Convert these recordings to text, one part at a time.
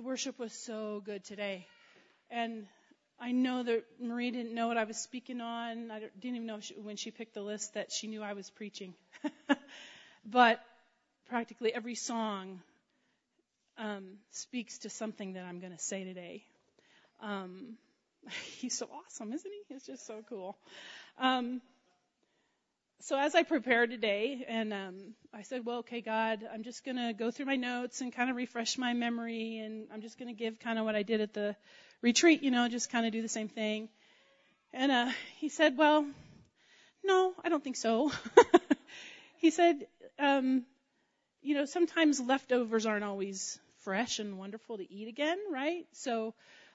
the worship was so good today. And I know that Marie didn't know what I was speaking on. I didn't even know she, when she picked the list that she knew I was preaching. but practically every song um, speaks to something that I'm going to say today. Um, he's so awesome, isn't he? It's just so cool. Um, so as I prepared today, and um, I said, well, okay, God, I'm just going to go through my notes and kind of refresh my memory, and I'm just going to give kind of what I did at the retreat, you know, just kind of do the same thing. And uh, he said, well, no, I don't think so. he said, um, you know, sometimes leftovers aren't always fresh and wonderful to eat again, right? So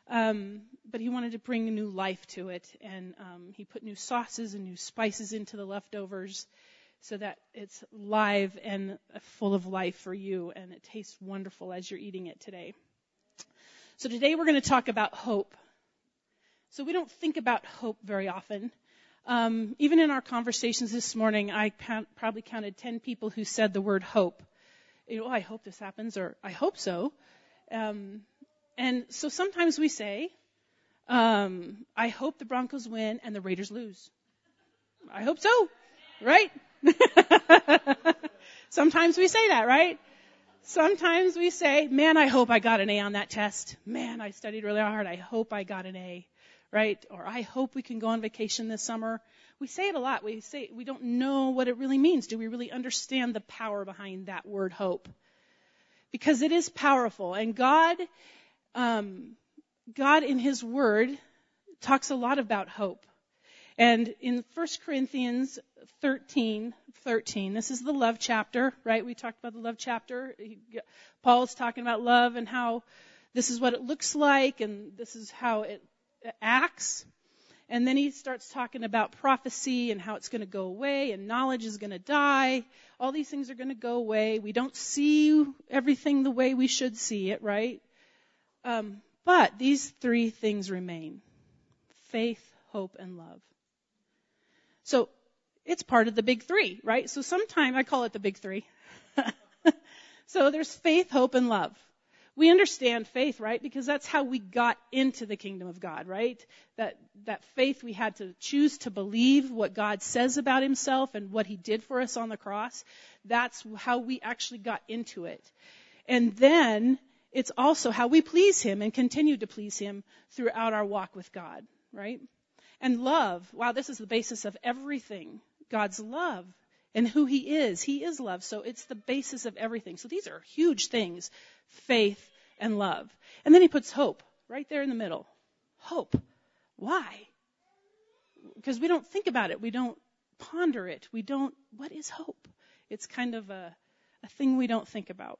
um, but he wanted to bring new life to it, and um, he put new sauces and new spices into the leftovers so that it's live and full of life for you, and it tastes wonderful as you're eating it today. So today we're going to talk about hope. So we don't think about hope very often. Um, even in our conversations this morning, I count, probably counted 10 people who said the word hope. You know, oh, I hope this happens, or I hope so. Um, and so sometimes we say, um, I hope the Broncos win and the Raiders lose. I hope so, right? sometimes we say that, right? Sometimes we say, man, I hope I got an A on that test. Man, I studied really hard. I hope I got an A, right? Or I hope we can go on vacation this summer. We say it a lot. We say, we don't know what it really means. Do we really understand the power behind that word hope? Because it is powerful and God um, God in His Word talks a lot about hope. And in 1 Corinthians 13, 13, this is the love chapter, right? We talked about the love chapter. Paul is talking about love and how this is what it looks like and this is how it acts. And then he starts talking about prophecy and how it's going to go away and knowledge is going to die. All these things are going to go away. We don't see everything the way we should see it, right? Um, but these three things remain faith, hope, and love. So it's part of the big three, right? So sometimes I call it the big three. so there's faith, hope, and love. We understand faith, right? Because that's how we got into the kingdom of God, right? That, that faith we had to choose to believe what God says about himself and what he did for us on the cross. That's how we actually got into it. And then it's also how we please Him and continue to please Him throughout our walk with God, right? And love, wow, this is the basis of everything. God's love and who He is. He is love, so it's the basis of everything. So these are huge things faith and love. And then He puts hope right there in the middle. Hope. Why? Because we don't think about it. We don't ponder it. We don't, what is hope? It's kind of a, a thing we don't think about.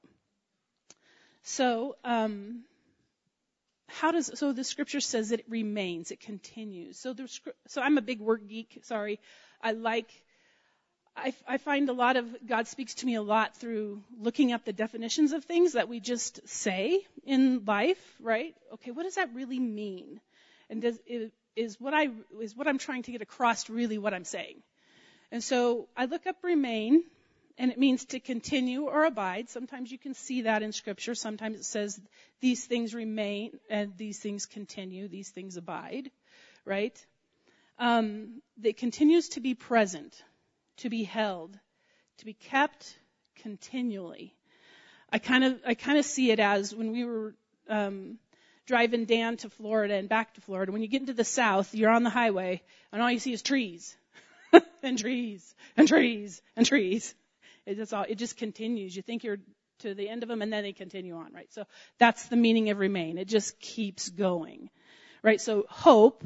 So, um, how does so the scripture says it remains, it continues. So the so I'm a big word geek. Sorry, I like. I, I find a lot of God speaks to me a lot through looking up the definitions of things that we just say in life, right? Okay, what does that really mean? And does is what I is what I'm trying to get across really what I'm saying? And so I look up remain and it means to continue or abide. Sometimes you can see that in scripture. Sometimes it says these things remain and these things continue, these things abide, right? Um, that continues to be present, to be held, to be kept continually. I kind of I kind of see it as when we were um, driving down to Florida and back to Florida. When you get into the South, you're on the highway, and all you see is trees, and trees, and trees, and trees. It just all, it just continues. You think you're to the end of them and then they continue on, right? So that's the meaning of remain. It just keeps going, right? So hope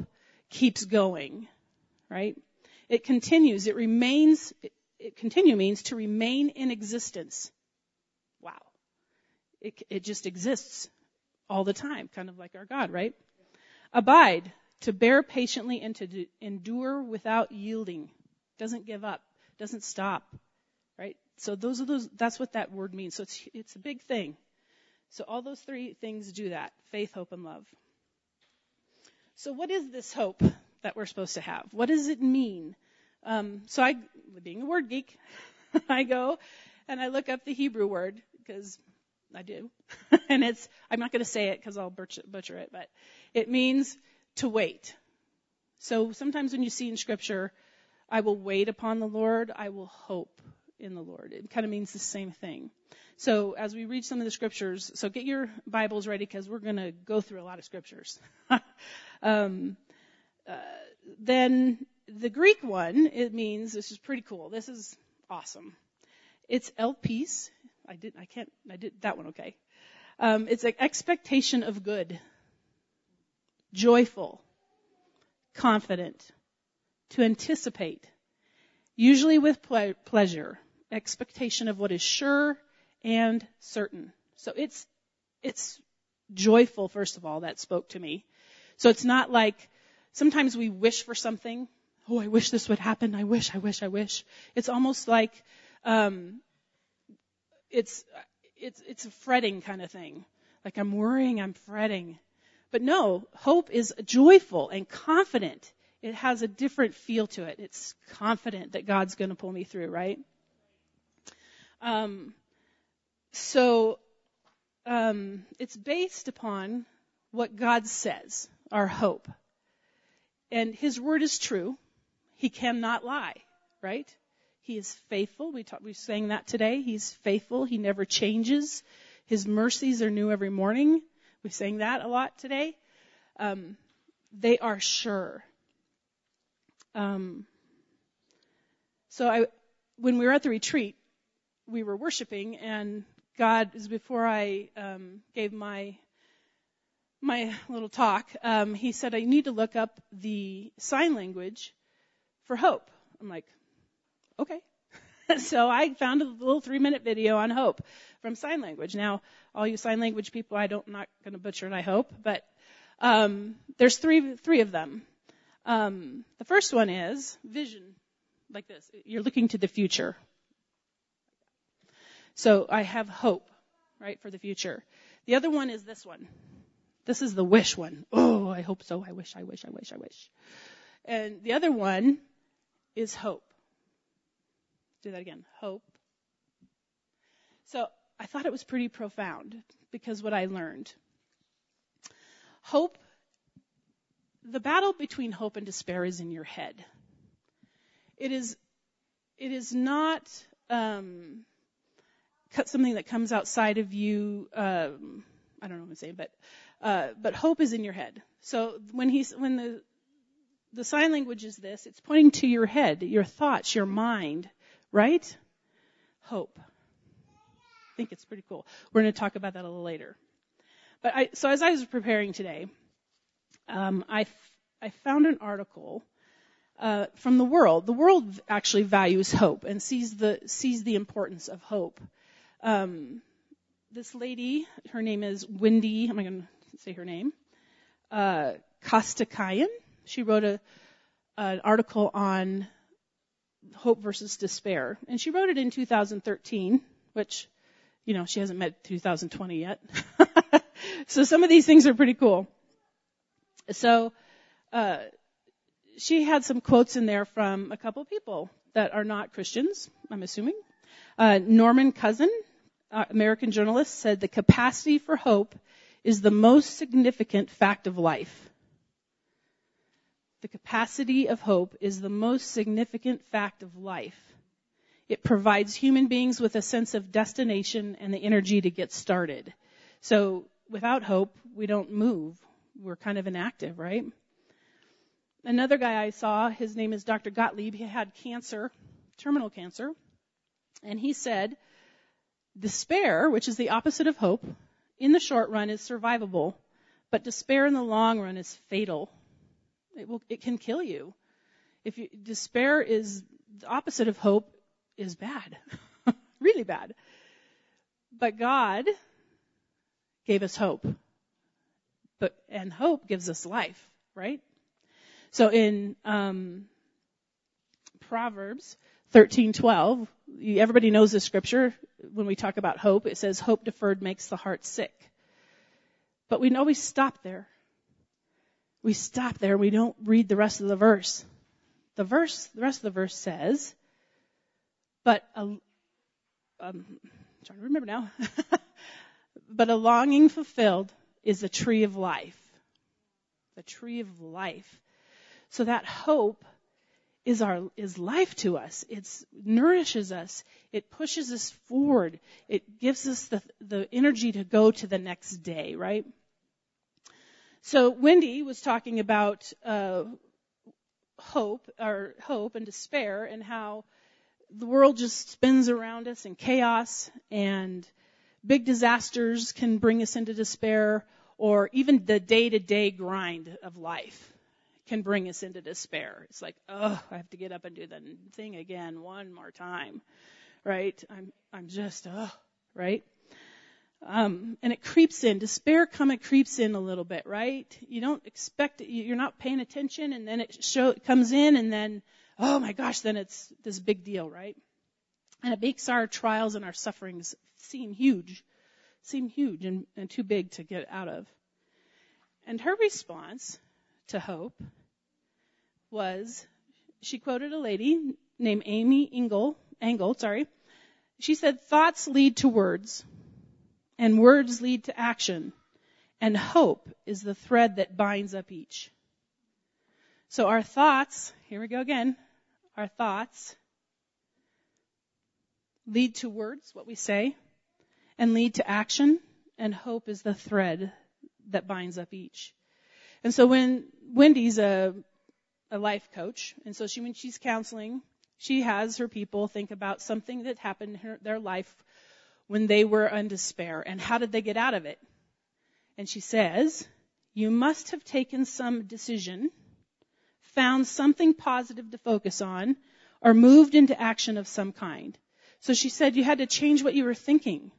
keeps going, right? It continues. It remains, it, it continue means to remain in existence. Wow. It, it just exists all the time, kind of like our God, right? Abide, to bear patiently and to do, endure without yielding. Doesn't give up, doesn't stop, right? So those are those, that's what that word means. So it's, it's a big thing. So all those three things do that. Faith, hope, and love. So what is this hope that we're supposed to have? What does it mean? Um, so I, being a word geek, I go and I look up the Hebrew word because I do. and it's, I'm not going to say it because I'll butcher it, but it means to wait. So sometimes when you see in scripture, I will wait upon the Lord, I will hope in the Lord. It kind of means the same thing. So as we read some of the scriptures, so get your Bibles ready because we're going to go through a lot of scriptures. um, uh, then the Greek one, it means this is pretty cool. This is awesome. It's elpis. I did. I can't. I did that one. Okay. Um, it's an expectation of good, joyful, confident, to anticipate, usually with ple- pleasure, expectation of what is sure and certain. So it's it's joyful. First of all, that spoke to me. So it's not like sometimes we wish for something. Oh, I wish this would happen. I wish. I wish. I wish. It's almost like um, it's it's it's a fretting kind of thing. Like I'm worrying, I'm fretting. But no, hope is joyful and confident. It has a different feel to it. It's confident that God's going to pull me through, right? Um, so um, it's based upon what God says, our hope. And His word is true. He cannot lie, right? He is faithful. We talk, we sang that today. He's faithful. He never changes. His mercies are new every morning. We sang that a lot today. Um, they are sure. Um, so I, when we were at the retreat, we were worshiping, and God is before I um, gave my my little talk. Um, he said I need to look up the sign language for hope. I'm like, okay. so I found a little three minute video on hope from sign language. Now, all you sign language people, I don't, I'm not going to butcher it, I hope, but um, there's three, three of them. Um, the first one is vision, like this. You're looking to the future. So I have hope, right, for the future. The other one is this one. This is the wish one. Oh, I hope so. I wish, I wish, I wish, I wish. And the other one is hope. Do that again. Hope. So I thought it was pretty profound because what I learned. Hope, the battle between hope and despair is in your head. It is, it is not um, something that comes outside of you. Um, I don't know what I'm saying, but uh, but hope is in your head. So when he's when the the sign language is this, it's pointing to your head, your thoughts, your mind, right? Hope. I think it's pretty cool. We're going to talk about that a little later. But I, so as I was preparing today, um, I, I found an article uh, from the world. The world actually values hope and sees the sees the importance of hope. Um, this lady, her name is Wendy. am I'm going to say her name. Uh, Costakayan. She wrote a an article on hope versus despair. And she wrote it in 2013, which, you know, she hasn't met 2020 yet. so some of these things are pretty cool. So, uh, she had some quotes in there from a couple people that are not Christians, I'm assuming. Uh, Norman Cousin, Uh, American journalist, said the capacity for hope is the most significant fact of life. The capacity of hope is the most significant fact of life. It provides human beings with a sense of destination and the energy to get started. So without hope, we don't move. We're kind of inactive, right? Another guy I saw, his name is Dr. Gottlieb. He had cancer, terminal cancer. And he said, despair, which is the opposite of hope, in the short run is survivable, but despair in the long run is fatal. It will, it can kill you. If you, despair is the opposite of hope is bad. really bad. But God gave us hope. But, and hope gives us life, right? So in, um, Proverbs 13:12, everybody knows this scripture when we talk about hope. It says hope deferred makes the heart sick. But we know we stop there we stop there. We don't read the rest of the verse. The verse, the rest of the verse says, but, uh, um, I'm trying to remember now. but a longing fulfilled is the tree of life. The tree of life. So that hope is our is life to us. It nourishes us. It pushes us forward. It gives us the the energy to go to the next day, right? So Wendy was talking about uh, hope or hope and despair and how the world just spins around us in chaos and big disasters can bring us into despair or even the day-to-day grind of life can bring us into despair. It's like, oh, I have to get up and do the thing again one more time, right? I'm, I'm just, oh, right? Um, and it creeps in. Despair come and creeps in a little bit, right? You don't expect it. You're not paying attention, and then it show it comes in, and then, oh my gosh, then it's this big deal, right? And it makes our trials and our sufferings seem huge, seem huge and, and too big to get out of. And her response to hope was she quoted a lady named Amy Engel, Engel, sorry. She said, thoughts lead to words, and words lead to action, and hope is the thread that binds up each. So our thoughts, here we go again, our thoughts lead to words, what we say, and lead to action, and hope is the thread that binds up each. And so when Wendy's a a life coach, and so she, when she's counseling, she has her people think about something that happened in her, their life when they were in despair, and how did they get out of it? And she says, you must have taken some decision, found something positive to focus on, or moved into action of some kind. So she said you had to change what you were thinking.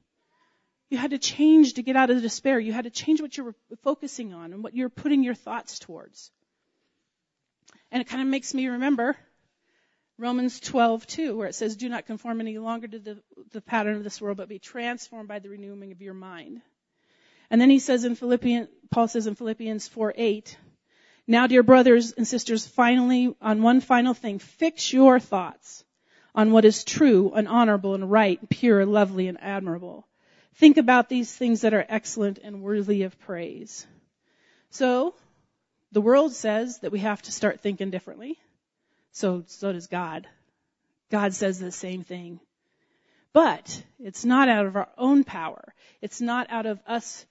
You had to change to get out of despair. You had to change what you were focusing on and what you were putting your thoughts towards. And it kind of makes me remember Romans 12:2, where it says, "Do not conform any longer to the, the pattern of this world, but be transformed by the renewing of your mind." And then he says in Philippians, Paul says in Philippians 4:8, "Now, dear brothers and sisters, finally, on one final thing, fix your thoughts on what is true and honorable and right, and pure, and lovely, and admirable. Think about these things that are excellent and worthy of praise." So, the world says that we have to start thinking differently. So, so does God. God says the same thing. But it's not out of our own power. It's not out of us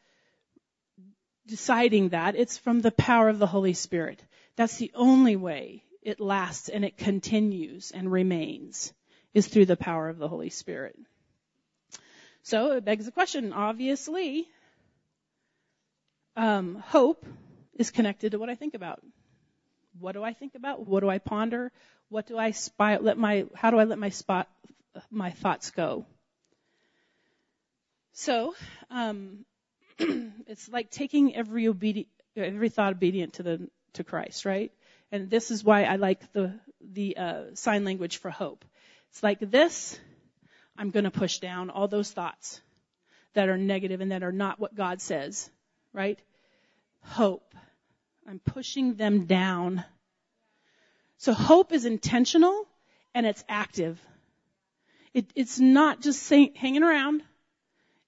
deciding that. It's from the power of the Holy Spirit. That's the only way it lasts and it continues and remains is through the power of the Holy Spirit. So it begs the question, obviously, um, hope is connected to what I think about. What do I think about? What do I ponder? What do I spy, let my, how do I let my spot, my thoughts go? So, um, it's like taking every obedient, every thought obedient to the, to Christ, right? And this is why I like the, the, uh, sign language for hope. It's like this, I'm gonna push down all those thoughts that are negative and that are not what God says, right? Hope. I'm pushing them down. So hope is intentional and it's active. It, it's not just hanging around.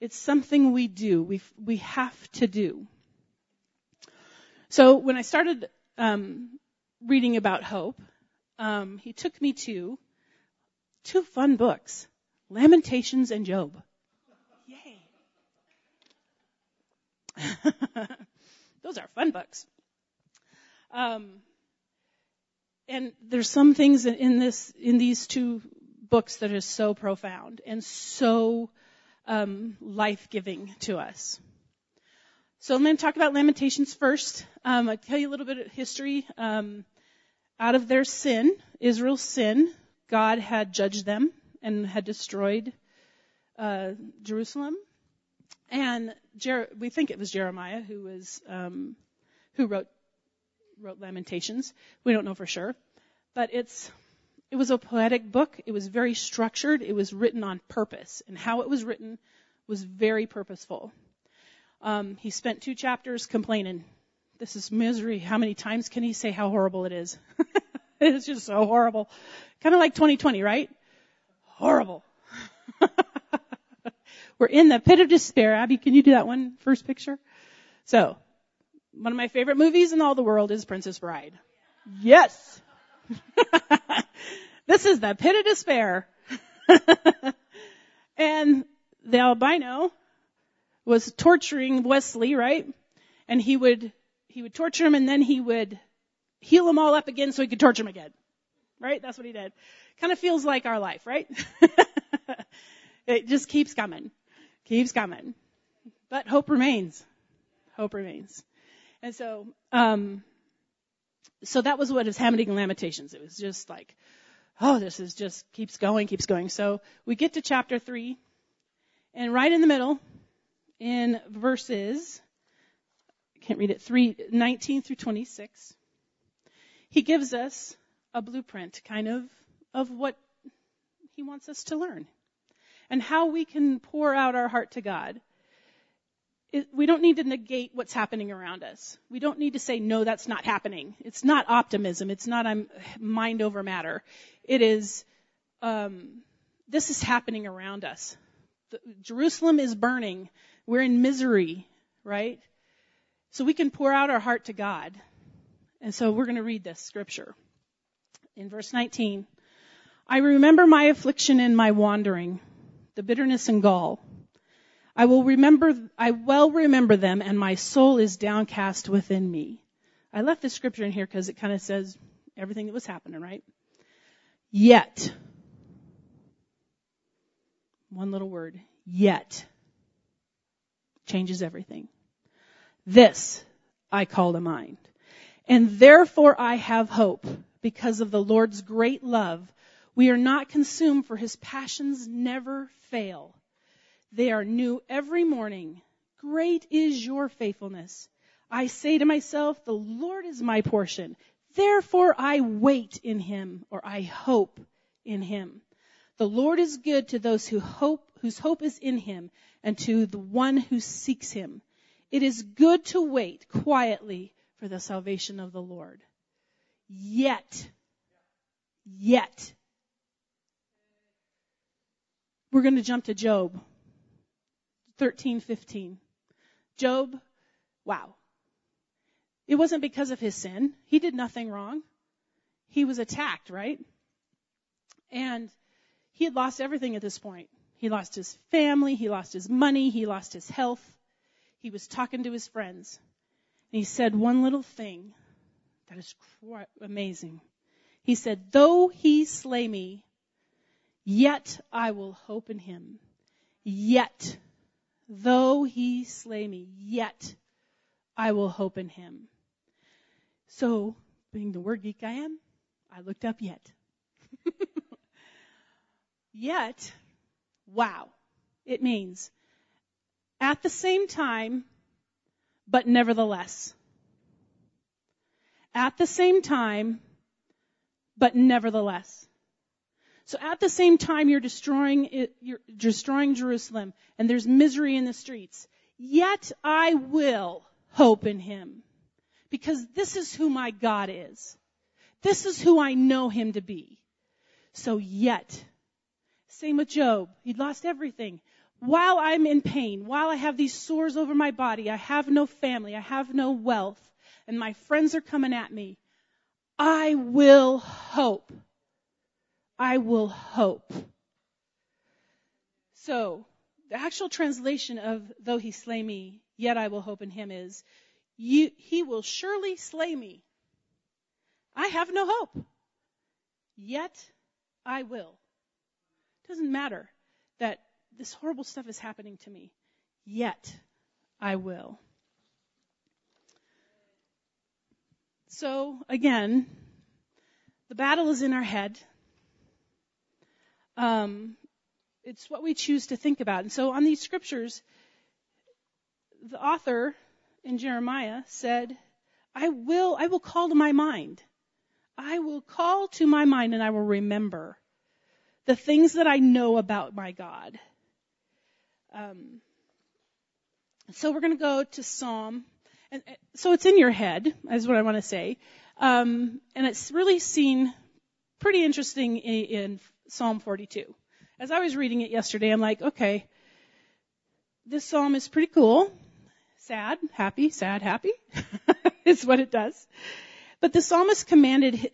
It's something we do. We we have to do. So when I started um, reading about hope, um, he took me to two fun books, Lamentations and Job. Yay! Those are fun books. Um, and there's some things in this, in these two books that are so profound and so um, life-giving to us. So I'm going to talk about Lamentations first. Um, I'll tell you a little bit of history. Um, out of their sin, Israel's sin, God had judged them and had destroyed uh, Jerusalem. And Jer- we think it was Jeremiah who was um, who wrote wrote Lamentations. We don't know for sure, but it's it was a poetic book. It was very structured. It was written on purpose, and how it was written was very purposeful. Um, he spent two chapters complaining. This is misery. How many times can he say how horrible it is? it's just so horrible. Kind of like 2020, right? Horrible. We're in the pit of despair. Abby, can you do that one first picture? So, one of my favorite movies in all the world is Princess Bride. Yes. this is the pit of despair. and the albino was torturing Westley, right? And he would, he would torture him and then he would heal him all up again so he could torture him again. Right? That's what he did. Kind of feels like our life, right? it just keeps coming. Keeps coming. But hope remains. Hope remains. And so, um, so that was what was happening in Lamentations. It was just like, oh, this is just keeps going, keeps going. So we get to chapter three, and right in the middle, in verses, I can't read it, three, 19 through 26, he gives us a blueprint, kind of, of what he wants us to learn and how we can pour out our heart to God it, we don't need to negate what's happening around us. We don't need to say, no, that's not happening. It's not optimism. It's not I'm mind over matter. It is, um, this is happening around us. The, Jerusalem is burning. We're in misery, right? So we can pour out our heart to God. And so we're going to read this scripture. In verse 19, I remember my affliction and my wandering, the bitterness and gall I will remember, I well remember them and my soul is downcast within me. I left this scripture in here because it kind of says everything that was happening, right? Yet. One little word. Yet. Changes everything. This I call to mind. And therefore I have hope because of the Lord's great love. We are not consumed for his passions never fail. They are new every morning. Great is your faithfulness. I say to myself, the Lord is my portion. Therefore I wait in him or I hope in him. The Lord is good to those who hope, whose hope is in him and to the one who seeks him. It is good to wait quietly for the salvation of the Lord. Yet, yet, we're going to jump to Job. 13, 15. Job, wow. It wasn't because of his sin. He did nothing wrong. He was attacked, right? And he had lost everything at this point. He lost his family, he lost his money, he lost his health. He was talking to his friends. And he said one little thing that is quite amazing. He said, though he slay me, yet I will hope in him. Yet Though he slay me, yet I will hope in him. So, being the word geek I am, I looked up yet. yet, wow. It means at the same time, but nevertheless. At the same time, but nevertheless. So at the same time you're destroying it, you're destroying Jerusalem and there's misery in the streets, yet I will hope in him. Because this is who my God is. This is who I know him to be. So yet, same with Job. He'd lost everything. While I'm in pain, while I have these sores over my body, I have no family, I have no wealth, and my friends are coming at me, I will hope I will hope. So, the actual translation of though he slay me, yet I will hope in him is, you, he will surely slay me. I have no hope. Yet I will. It doesn't matter that this horrible stuff is happening to me. Yet I will. So again, the battle is in our head um, it's what we choose to think about. And so on these scriptures, the author in Jeremiah said, I will, I will call to my mind. I will call to my mind and I will remember the things that I know about my God. Um, so we're going to go to Psalm, and so it's in your head, is what I want to say, um, and it's really seen pretty interesting in, in Psalm 42. As I was reading it yesterday, I'm like, okay, this psalm is pretty cool. Sad, happy, sad, happy is what it does. But the psalmist commanded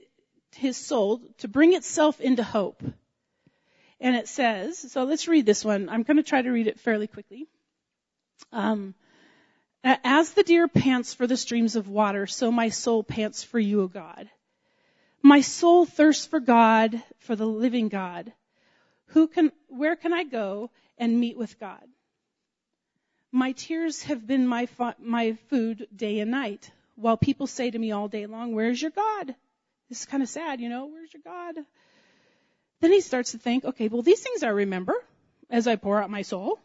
his soul to bring itself into hope. And it says, so let's read this one. I'm going to try to read it fairly quickly. Um, Uh, as the deer pants for the streams of water, so my soul pants for you, O God. My soul thirsts for God, for the living God. Who can, where can I go and meet with God? My tears have been my, my food day and night, while people say to me all day long, where's your God? This is kind of sad, you know, where's your God? Then he starts to think, okay, well, these things I remember as I pour out my soul.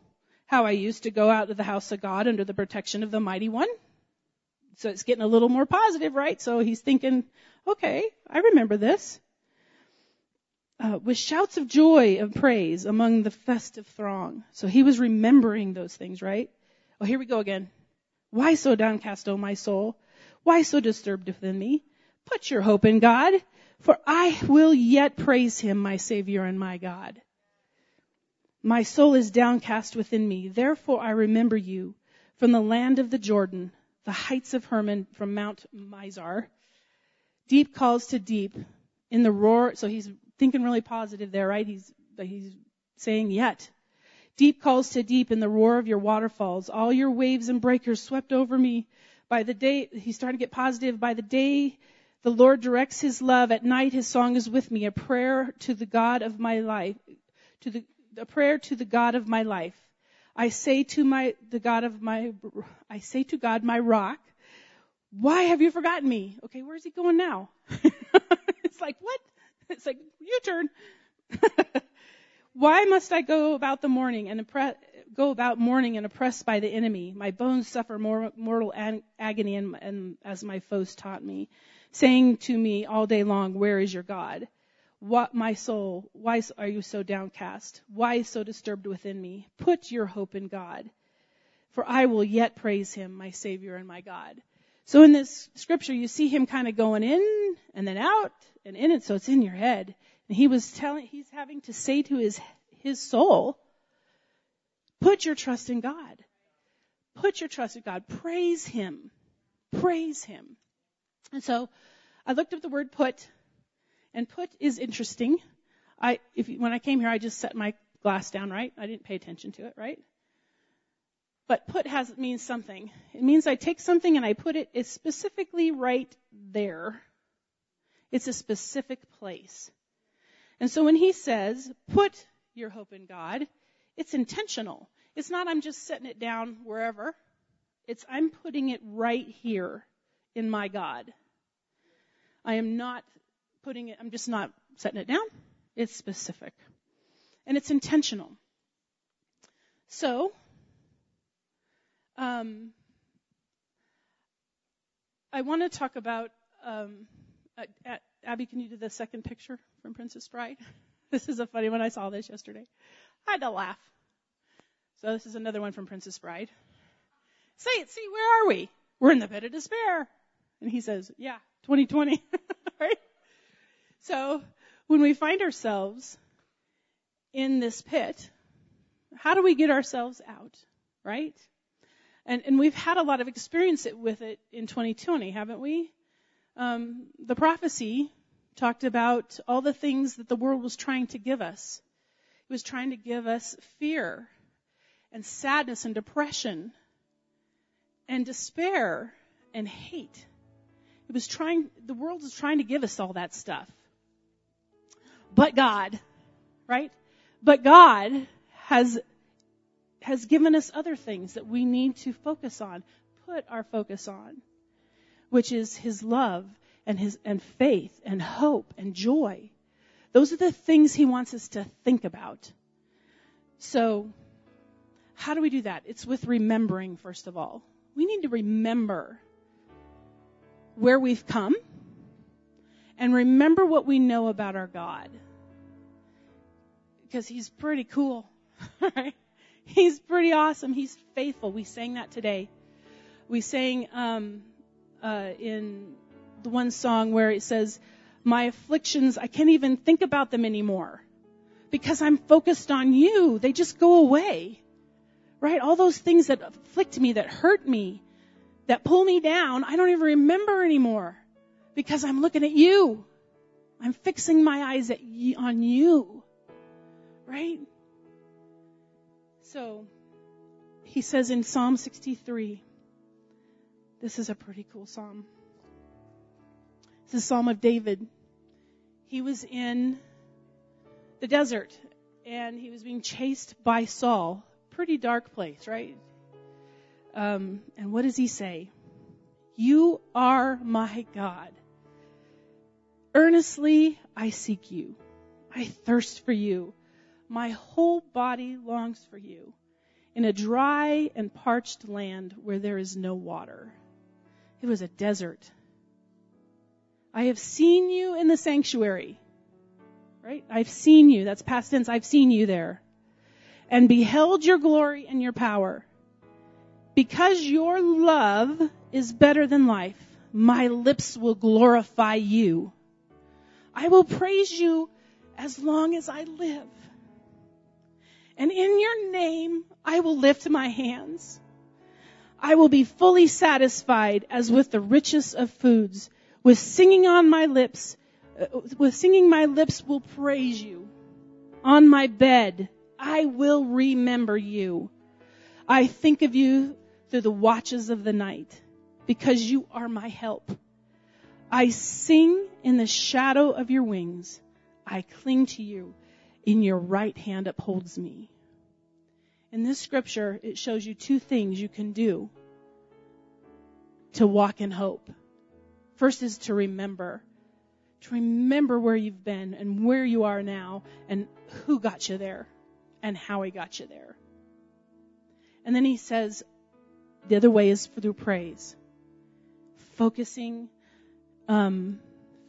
How I used to go out to the house of God under the protection of the mighty one. So it's getting a little more positive, right? So he's thinking, okay, I remember this. Uh, with shouts of joy and praise among the festive throng. So he was remembering those things, right? Oh, here we go again. Why so downcast, O my soul? Why so disturbed within me? Put your hope in God, for I will yet praise him, my Savior and my God. My soul is downcast within me, therefore I remember you from the land of the Jordan, the heights of Hermon from Mount Mizar. Deep calls to deep in the roar, so he's thinking really positive there, right? He's, he's saying yet. Deep calls to deep in the roar of your waterfalls. All your waves and breakers swept over me. By the day, he's starting to get positive. By the day the Lord directs his love. At night his song is with me, a prayer to the God of my life, to the, a prayer to the God of my life. I say to my, the God of my, I say to God, my rock, why have you forgotten me? Okay, where's he going now? it's like, what? It's like, you turn. why must I go about the morning and go about mourning and oppressed by the enemy? My bones suffer mortal agony and, and as my foes taught me saying to me all day long, Where is your God? What, my soul, why are you so downcast? Why so disturbed within me? Put your hope in God, for I will yet praise him, my Savior and my God. So in this scripture, you see him kind of going in and then out and in it, so it's in your head. And he was telling, he's having to say to his, his soul, put your trust in God. Put your trust in God. Praise him. Praise him. And so I looked up the word put, and put is interesting. I, if when I came here, I just set my glass down, right? I didn't pay attention to it, right? But put has means something. It means I take something and I put it, it is specifically right there. It's a specific place. And so when he says, put your hope in God, it's intentional. It's not I'm just setting it down wherever. It's I'm putting it right here in my God. I am not putting it, I'm just not setting it down. It's specific. And it's intentional. So, um, I want to talk about, um, uh, Abby, can you do the second picture from Princess Bride? This is a funny one. I saw this yesterday. I had to laugh. So this is another one from Princess Bride. Say it, see, where are we? We're in the pit of despair. And he says, yeah, 2020. So when we find ourselves in this pit, how do we get ourselves out? Right? And, and we've had a lot of experience with it in 2020, haven't we? Um, the prophecy talked about all the things that the world was trying to give us. It was trying to give us fear and sadness and depression and despair and hate. It was trying, the world was trying to give us all that stuff. But God, right? But God has, has given us other things that we need to focus on, put our focus on, which is His love and His, and faith and hope and joy. Those are the things He wants us to think about. So, how do we do that? It's with remembering, first of all. We need to remember where we've come and remember what we know about our God. Because He's pretty cool, right? He's pretty awesome. He's faithful. We sang that today. We sang um, uh, in the one song where it says, My afflictions, I can't even think about them anymore because I'm focused on you. They just go away, Right? All those things that afflict me, that hurt me, that pull me down, I don't even remember anymore because I'm looking at you. I'm fixing my eyes at y- on you. Right? So, he says in Psalm 63, this is a pretty cool psalm. It's a psalm of David. He was in the desert and he was being chased by Saul pretty dark place, right? Um, and what does he say? You are my God. Earnestly I seek you. I thirst for you. My whole body longs for you in a dry and parched land where there is no water. It was a desert. I have seen you in the sanctuary. Right? I've seen you. That's past tense. I've seen you there and beheld your glory and your power. Because your love is better than life, my lips will glorify you. I will praise you as long as I live. And in your name, I will lift my hands. I will be fully satisfied as with the richest of foods. With singing on my lips, uh, with singing my lips will praise you. On my bed, I will remember you. I think of you through the watches of the night because you are my help. I sing in the shadow of your wings. I cling to you. In your right hand upholds me. In this scripture, it shows you two things you can do to walk in hope. First is to remember. To remember where you've been and where you are now and who got you there and how he got you there. And then he says, the other way is through praise. Focusing, um,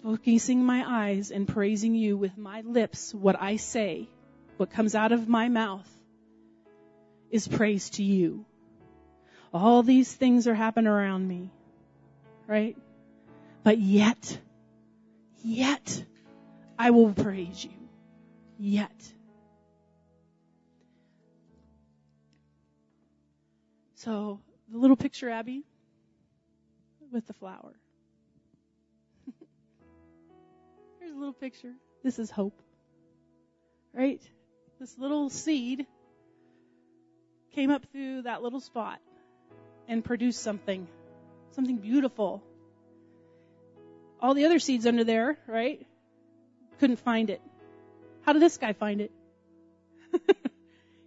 focusing my eyes and praising you with my lips, what I say, what comes out of my mouth is praise to you. All these things are happening around me, right? But yet, yet, I will praise you. Yet. So the little picture, Abby, with the flower. A little picture. This is hope. Right? This little seed came up through that little spot and produced something, something beautiful. All the other seeds under there, right? Couldn't find it. How did this guy find it?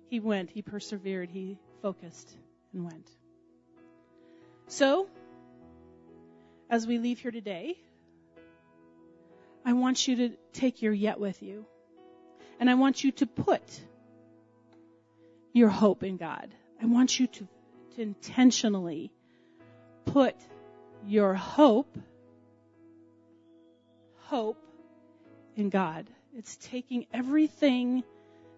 he went, he persevered, he focused and went. So, as we leave here today, I want you to take your yet with you. And I want you to put your hope in God. I want you to, to intentionally put your hope, hope in God. It's taking everything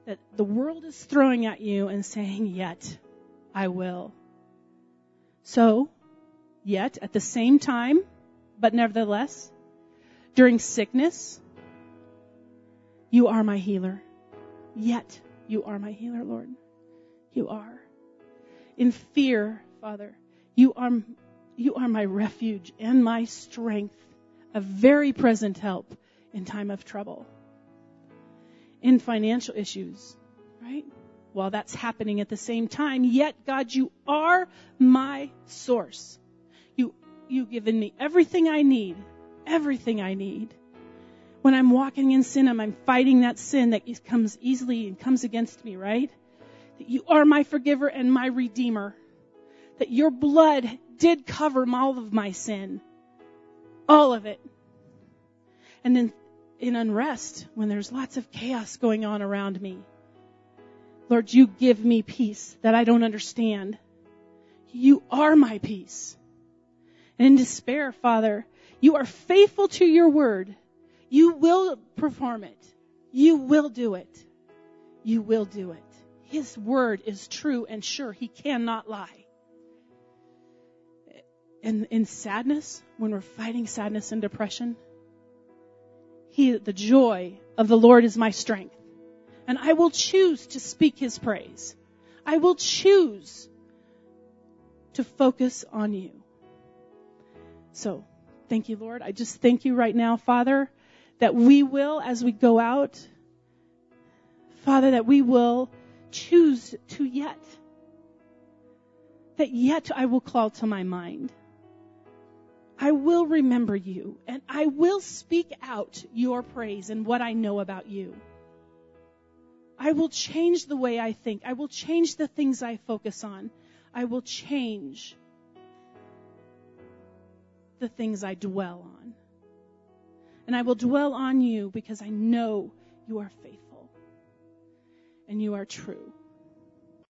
that the world is throwing at you and saying, yet I will. So, yet at the same time, but nevertheless, during sickness, you are my healer. Yet you are my healer, Lord. You are. In fear, Father, you are, you are my refuge and my strength, a very present help in time of trouble. In financial issues, right? while that's happening at the same time. Yet, God, you are my source. You, you've given me everything I need, everything I need. When I'm walking in sin, I'm fighting that sin that comes easily and comes against me, right? That you are my forgiver and my redeemer. That your blood did cover all of my sin. All of it. And then in unrest, when there's lots of chaos going on around me, Lord, you give me peace that I don't understand. You are my peace. And in despair, Father, you are faithful to your word. You will perform it. You will do it. You will do it. His word is true and sure. He cannot lie. And in sadness, when we're fighting sadness and depression, he, the joy of the Lord is my strength and I will choose to speak his praise. I will choose to focus on you. So, thank you, Lord. I just thank you right now, Father, that we will, as we go out, Father, that we will choose to yet, that yet I will call to my mind. I will remember you and I will speak out your praise and what I know about you. I will change the way I think. I will change the things I focus on. I will change the things I dwell on. And I will dwell on you because I know you are faithful and you are true.